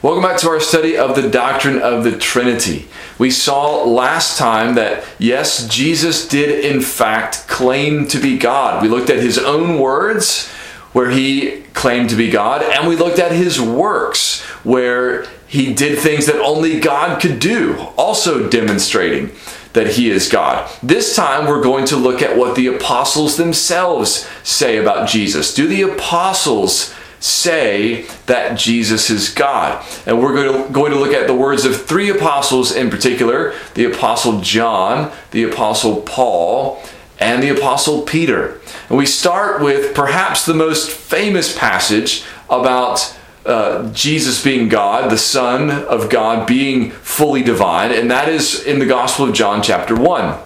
Welcome back to our study of the doctrine of the Trinity. We saw last time that yes, Jesus did in fact claim to be God. We looked at his own words where he claimed to be God, and we looked at his works where he did things that only God could do, also demonstrating that he is God. This time we're going to look at what the apostles themselves say about Jesus. Do the apostles say that Jesus is God. And we're going to, going to look at the words of three apostles in particular the Apostle John, the Apostle Paul, and the Apostle Peter. And we start with perhaps the most famous passage about uh, Jesus being God, the Son of God being fully divine, and that is in the Gospel of John, chapter 1.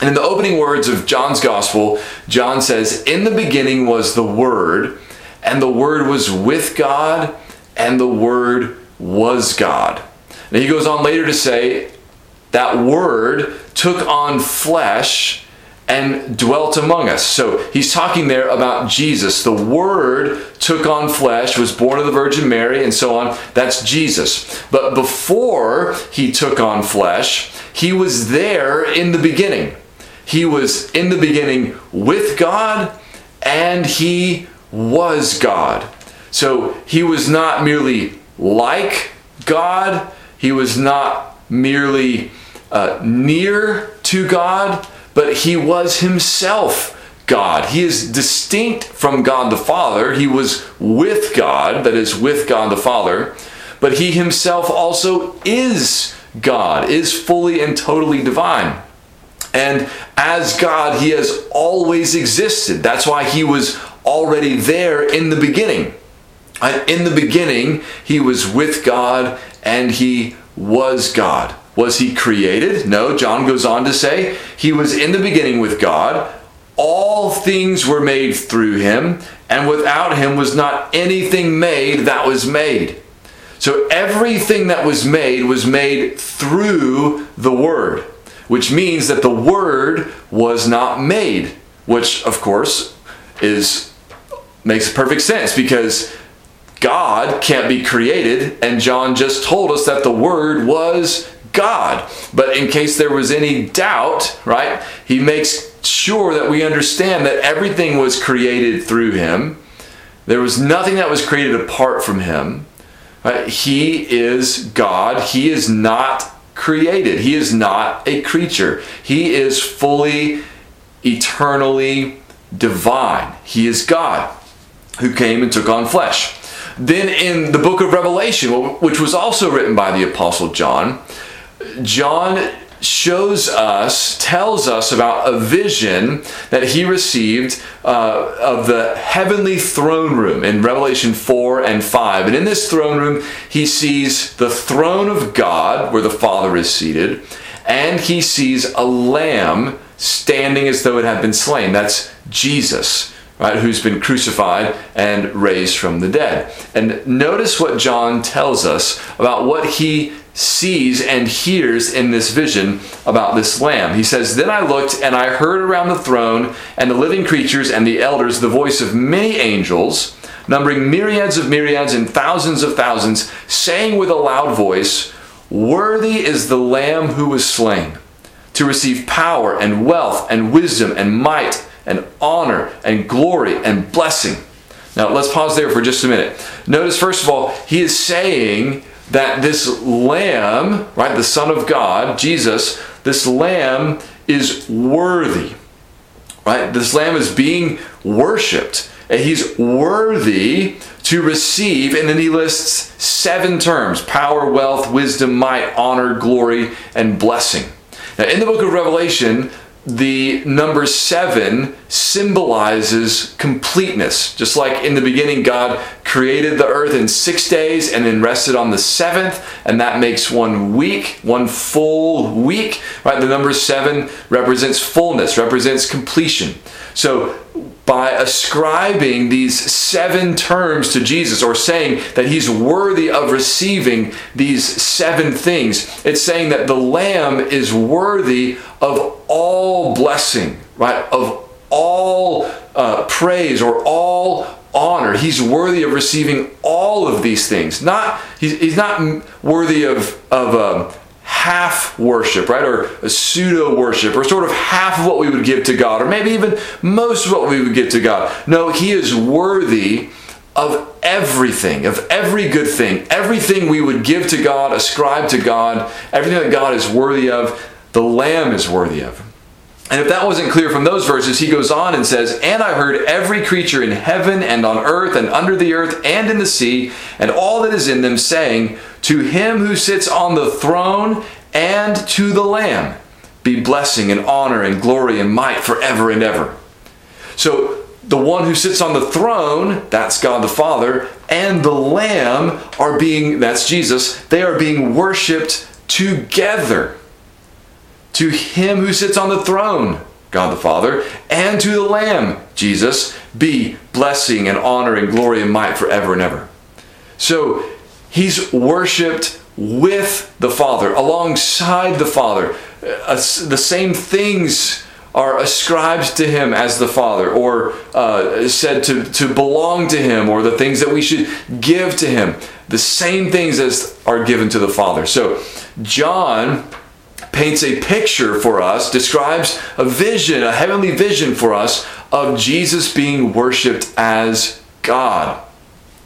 And in the opening words of John's Gospel, John says, In the beginning was the Word and the Word was with God, and the Word was God. And he goes on later to say, that Word took on flesh and dwelt among us. So he's talking there about Jesus. The Word took on flesh, was born of the Virgin Mary, and so on. That's Jesus. But before he took on flesh, he was there in the beginning. He was in the beginning with God, and he was God. So he was not merely like God, he was not merely uh, near to God, but he was himself God. He is distinct from God the Father. He was with God, that is, with God the Father, but he himself also is God, is fully and totally divine. And as God, he has always existed. That's why he was already there in the beginning. In the beginning, he was with God and he was God. Was he created? No, John goes on to say, he was in the beginning with God. All things were made through him, and without him was not anything made that was made. So everything that was made was made through the Word, which means that the Word was not made, which, of course, is makes perfect sense because God can't be created, and John just told us that the Word was God. But in case there was any doubt, right, he makes sure that we understand that everything was created through him. There was nothing that was created apart from him. Right? He is God. He is not created. He is not a creature. He is fully, eternally divine. He is God who came and took on flesh. Then in the book of Revelation, which was also written by the Apostle John, John shows us, tells us about a vision that he received uh, of the heavenly throne room in Revelation 4 and 5. And in this throne room, he sees the throne of God where the Father is seated, and he sees a lamb standing as though it had been slain. That's Jesus right, who's been crucified and raised from the dead. And notice what John tells us about what he sees and hears in this vision about this lamb. He says, Then I looked and I heard around the throne and the living creatures and the elders the voice of many angels, numbering myriads of myriads and thousands of thousands, saying with a loud voice, Worthy is the lamb who was slain to receive power and wealth and wisdom and might and honor and glory and blessing. Now, let's pause there for just a minute. Notice, first of all, he is saying that this lamb, right, the Son of God, Jesus, this lamb is worthy, right? This lamb is being worshiped. And he's worthy to receive, and then he lists seven terms power, wealth, wisdom, might, honor, glory, and blessing. Now, in the book of Revelation, the number seven symbolizes completeness. Just like in the beginning, God created the earth in six days and then rested on the seventh, and that makes one week, one full week. Right? The number seven represents fullness, represents completion. So by ascribing these seven terms to Jesus or saying that he's worthy of receiving these seven things, it's saying that the Lamb is worthy of all blessing, right? Of all uh, praise or all honor. He's worthy of receiving all of these things. Not he's, he's not worthy of of um, half worship, right, or a pseudo worship, or sort of half of what we would give to God, or maybe even most of what we would give to God. No, he is worthy of everything, of every good thing, everything we would give to God, ascribe to God, everything that God is worthy of, the Lamb is worthy of. And if that wasn't clear from those verses, he goes on and says, And I heard every creature in heaven and on earth and under the earth and in the sea, and all that is in them, saying, To him who sits on the throne and to the Lamb be blessing and honor and glory and might forever and ever. So the one who sits on the throne, that's God the Father, and the Lamb are being, that's Jesus, they are being worshiped together to him who sits on the throne, God the Father, and to the Lamb, Jesus, be blessing and honor and glory and might forever and ever. So he's worshiped with the Father, alongside the Father. Uh, the same things are ascribed to him as the Father, or uh, said to, to belong to him, or the things that we should give to him. The same things as are given to the Father. So, John paints a picture for us, describes a vision, a heavenly vision for us of Jesus being worshiped as God.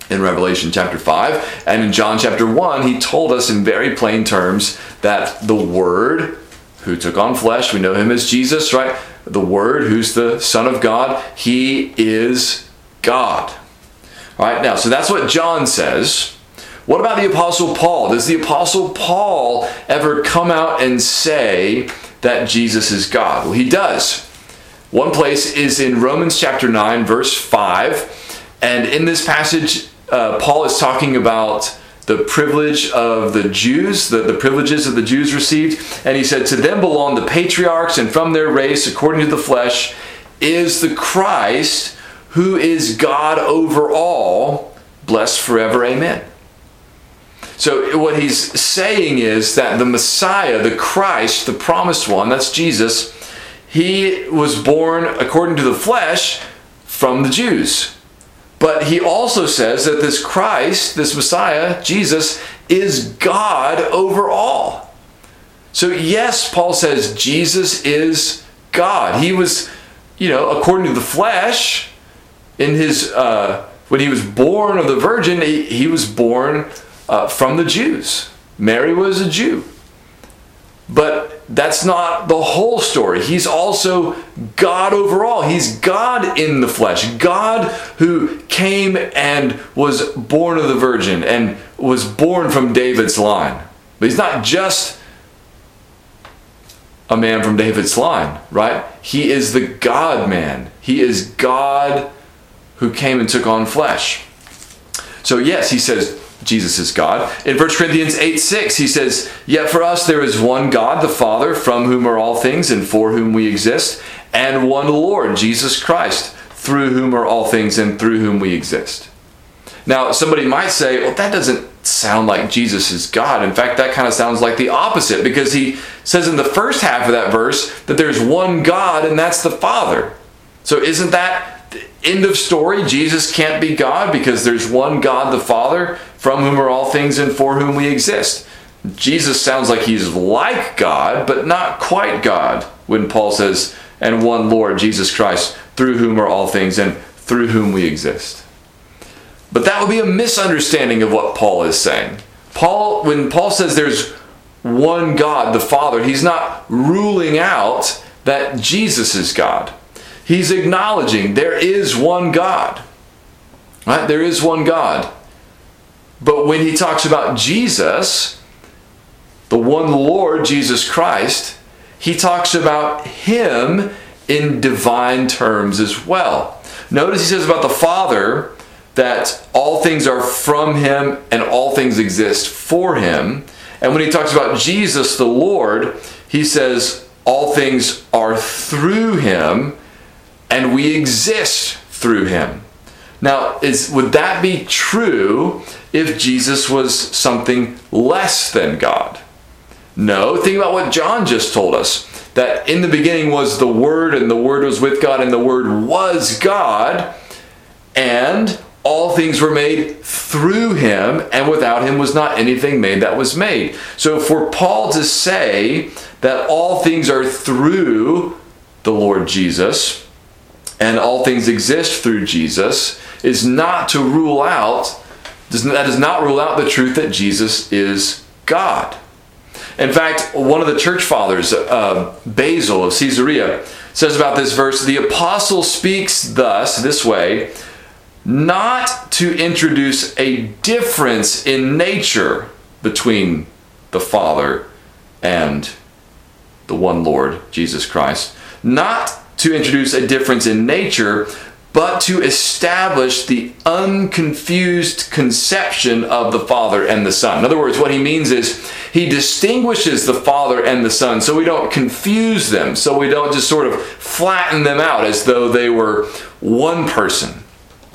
In Revelation chapter 5 and in John chapter 1, he told us in very plain terms that the Word who took on flesh, we know him as Jesus, right? The Word, who's the Son of God, he is God. All right, now, so that's what John says. What about the Apostle Paul? Does the Apostle Paul ever come out and say that Jesus is God? Well, he does. One place is in Romans chapter 9, verse 5. And in this passage, uh, Paul is talking about the privilege of the Jews, the, the privileges that the Jews received. And he said, To them belong the patriarchs, and from their race, according to the flesh, is the Christ who is God over all, blessed forever. Amen. So, what he's saying is that the Messiah, the Christ, the promised one, that's Jesus, he was born according to the flesh from the Jews. But he also says that this Christ, this Messiah, Jesus, is God over all. So, yes, Paul says Jesus is God. He was, you know, according to the flesh, in his, uh, when he was born of the Virgin, he, he was born uh, from the Jews. Mary was a Jew. But that's not the whole story. He's also God overall. He's God in the flesh. God who came and was born of the Virgin and was born from David's line. But he's not just a man from David's line, right? He is the God man. He is God who came and took on flesh. So, yes, he says, Jesus is God. In 1 Corinthians 8 6, he says, Yet for us there is one God, the Father, from whom are all things and for whom we exist, and one Lord, Jesus Christ, through whom are all things and through whom we exist. Now, somebody might say, Well, that doesn't sound like Jesus is God. In fact, that kind of sounds like the opposite because he says in the first half of that verse that there's one God and that's the Father. So, isn't that end of story. Jesus can't be God because there's one God the Father from whom are all things and for whom we exist. Jesus sounds like he's like God, but not quite God when Paul says, and one Lord, Jesus Christ, through whom are all things and through whom we exist. But that would be a misunderstanding of what Paul is saying. Paul, when Paul says there's one God, the Father, he's not ruling out that Jesus is God. He's acknowledging there is one God. Right? There is one God. But when he talks about Jesus, the one Lord Jesus Christ, he talks about him in divine terms as well. Notice he says about the Father that all things are from him and all things exist for him. And when he talks about Jesus, the Lord, he says all things are through him and we exist through him. Now, is would that be true if Jesus was something less than God? No, think about what John just told us that in the beginning was the Word, and the Word was with God, and the Word was God. and all things were made through him, and without him was not anything made that was made. So for Paul to say that all things are through the Lord Jesus, and all things exist through Jesus, is not to rule out, that does not rule out the truth that Jesus is God. In fact, one of the church fathers, uh, Basil of Caesarea, says about this verse the apostle speaks thus, this way, not to introduce a difference in nature between the Father and the one Lord, Jesus Christ. Not to introduce a difference in nature, but to establish the unconfused conception of the Father and the Son. In other words, what he means is he distinguishes the Father and the Son so we don't confuse them, so we don't just sort of flatten them out as though they were one person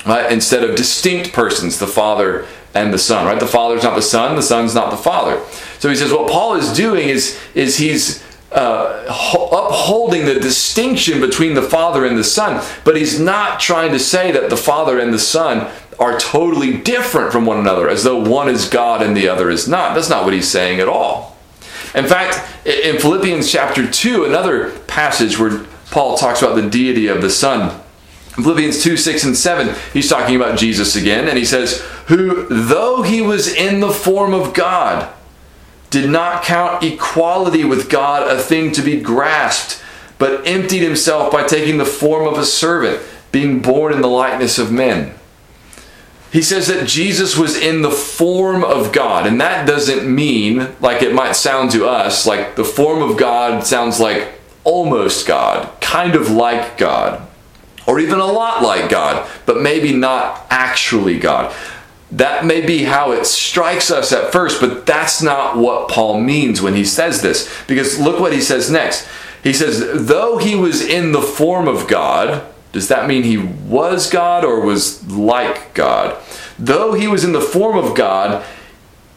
right? Instead of distinct persons, the Father and the Son, right? The Father's not the Son, the Son's not the Father. So he says what Paul is doing is, is he's uh, upholding the distinction between the Father and the Son, but he's not trying to say that the Father and the Son are totally different from one another, as though one is God and the other is not. That's not what he's saying at all. In fact, in Philippians chapter 2, another passage where Paul talks about the deity of the Son, Philippians 2 6 and 7, he's talking about Jesus again, and he says, Who, though he was in the form of God, did not count equality with God a thing to be grasped, but emptied himself by taking the form of a servant, being born in the likeness of men. He says that Jesus was in the form of God, and that doesn't mean, like it might sound to us, like the form of God sounds like almost God, kind of like God or even a lot like God, but maybe not actually God. That may be how it strikes us at first, but that's not what Paul means when he says this. Because look what he says next. He says, though he was in the form of God, does that mean he was God or was like God? Though he was in the form of God,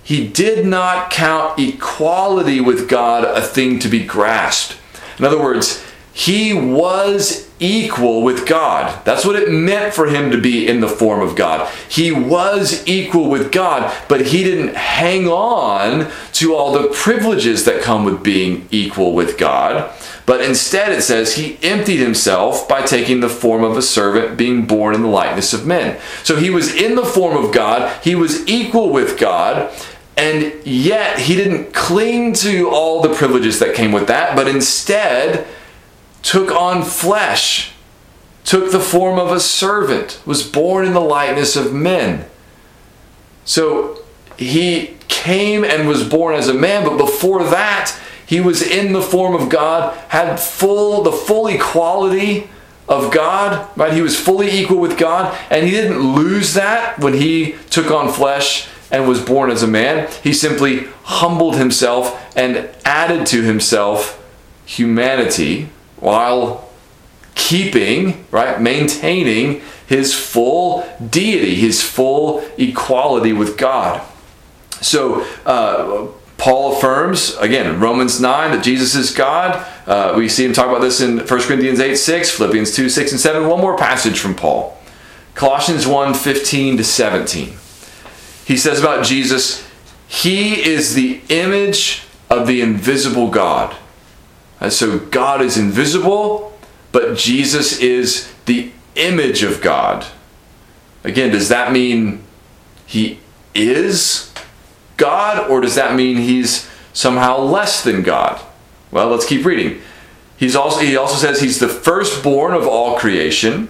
he did not count equality with God a thing to be grasped. In other words, he was equal with God. That's what it meant for him to be in the form of God. He was equal with God, but he didn't hang on to all the privileges that come with being equal with God. But instead, it says he emptied himself by taking the form of a servant, being born in the likeness of men. So he was in the form of God, he was equal with God, and yet he didn't cling to all the privileges that came with that, but instead, took on flesh, took the form of a servant, was born in the likeness of men. So he came and was born as a man, but before that, he was in the form of God, had full the full equality of God, right? He was fully equal with God, and he didn't lose that when he took on flesh and was born as a man. He simply humbled himself and added to himself humanity while keeping, right, maintaining his full deity, his full equality with God. So, uh, Paul affirms, again, Romans 9, that Jesus is God. Uh, we see him talk about this in 1 Corinthians 8 6, Philippians 2 6 and 7. One more passage from Paul Colossians 1 15 to 17. He says about Jesus, He is the image of the invisible God and so God is invisible, but Jesus is the image of God. Again, does that mean he is God, or does that mean he's somehow less than God? Well, let's keep reading. He's also, he also says he's the firstborn of all creation.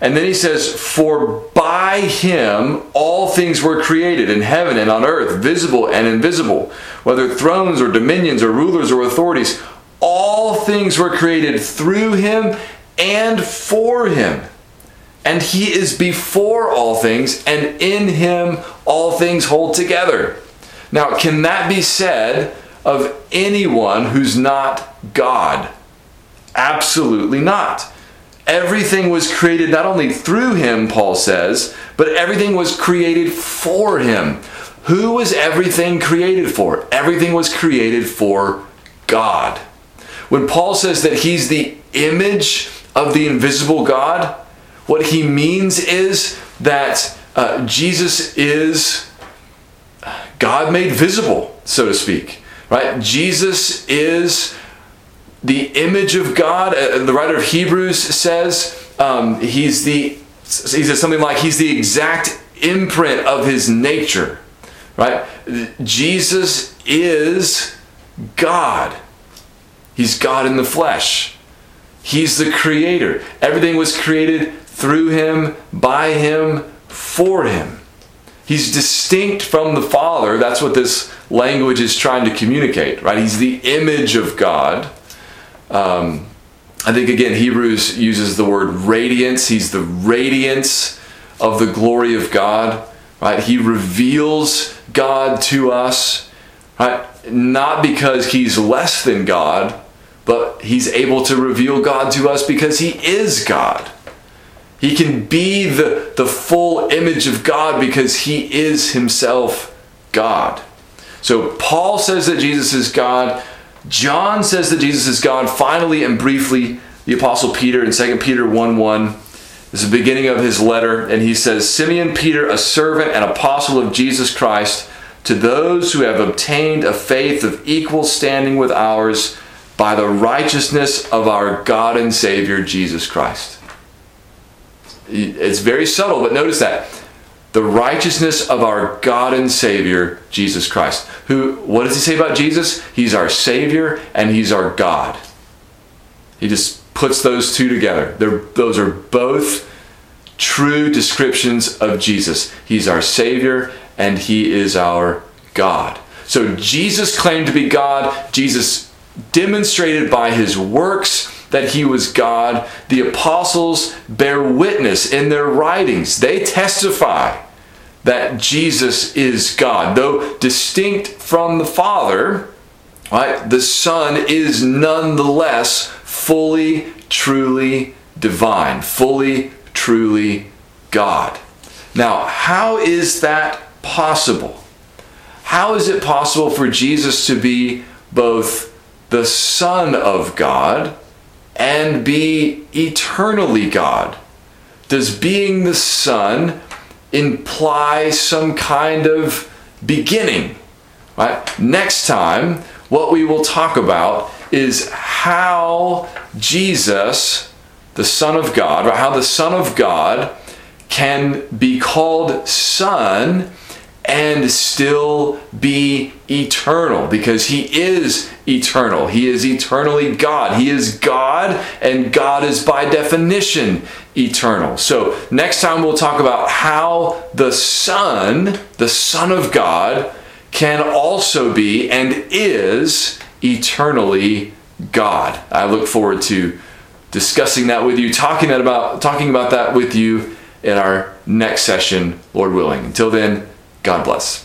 And then he says, For by him all things were created in heaven and on earth, visible and invisible, whether thrones or dominions or rulers or authorities all things were created through him and for him. And he is before all things, and in him all things hold together. Now, can that be said of anyone who's not God? Absolutely not. Everything was created not only through him, Paul says, but everything was created for him. Who was everything created for? Everything was created for God. When Paul says that he's the image of the invisible God, What he means is that uh, Jesus is God made visible, so to speak. Right? Jesus is the image of God. Uh, the writer of Hebrews says um, he's the he says something like he's the exact imprint of his nature. Right? Jesus is God. He's God in the flesh. He's the creator. Everything was created through him, by him, for him. He's distinct from the Father. That's what this language is trying to communicate, right? He's the image of God. Um, I think, again, Hebrews uses the word radiance. He's the radiance of the glory of God, right? He reveals God to us, right? Not because he's less than God, but he's able to reveal God to us because he is God. He can be the, the full image of God because he is himself God. So Paul says that Jesus is God. John says that Jesus is God. Finally and briefly, the Apostle Peter in 2 Peter 1 1. Is the beginning of his letter, and he says, Simeon Peter, a servant and apostle of Jesus Christ, to those who have obtained a faith of equal standing with ours by the righteousness of our God and Savior Jesus Christ. It's very subtle, but notice that. The righteousness of our God and Savior, Jesus Christ. Who, what does he say about Jesus? He's our Savior and he's our God. He just puts those two together. They're, those are both true descriptions of Jesus. He's our Savior and he is our God. So Jesus claimed to be God. Jesus demonstrated by his works that he was God. The apostles bear witness in their writings, they testify that Jesus is God. Though distinct from the Father, right, the Son is nonetheless fully, truly divine, fully, truly God. Now, how is that possible? How is it possible for Jesus to be both the Son of God and be eternally God? Does being the Son imply some kind of beginning? Right? Next time, what we will talk about is how Jesus, the Son of God, or how the Son of God can be called Son and still be eternal because he is eternal. He is eternally God. He is God, and God is by definition eternal. So, next time we'll talk about how the Son, the Son of God, can also be and is eternally God. I look forward to discussing that with you, talking about talking about that with you in our next session, Lord willing. Until then, God bless.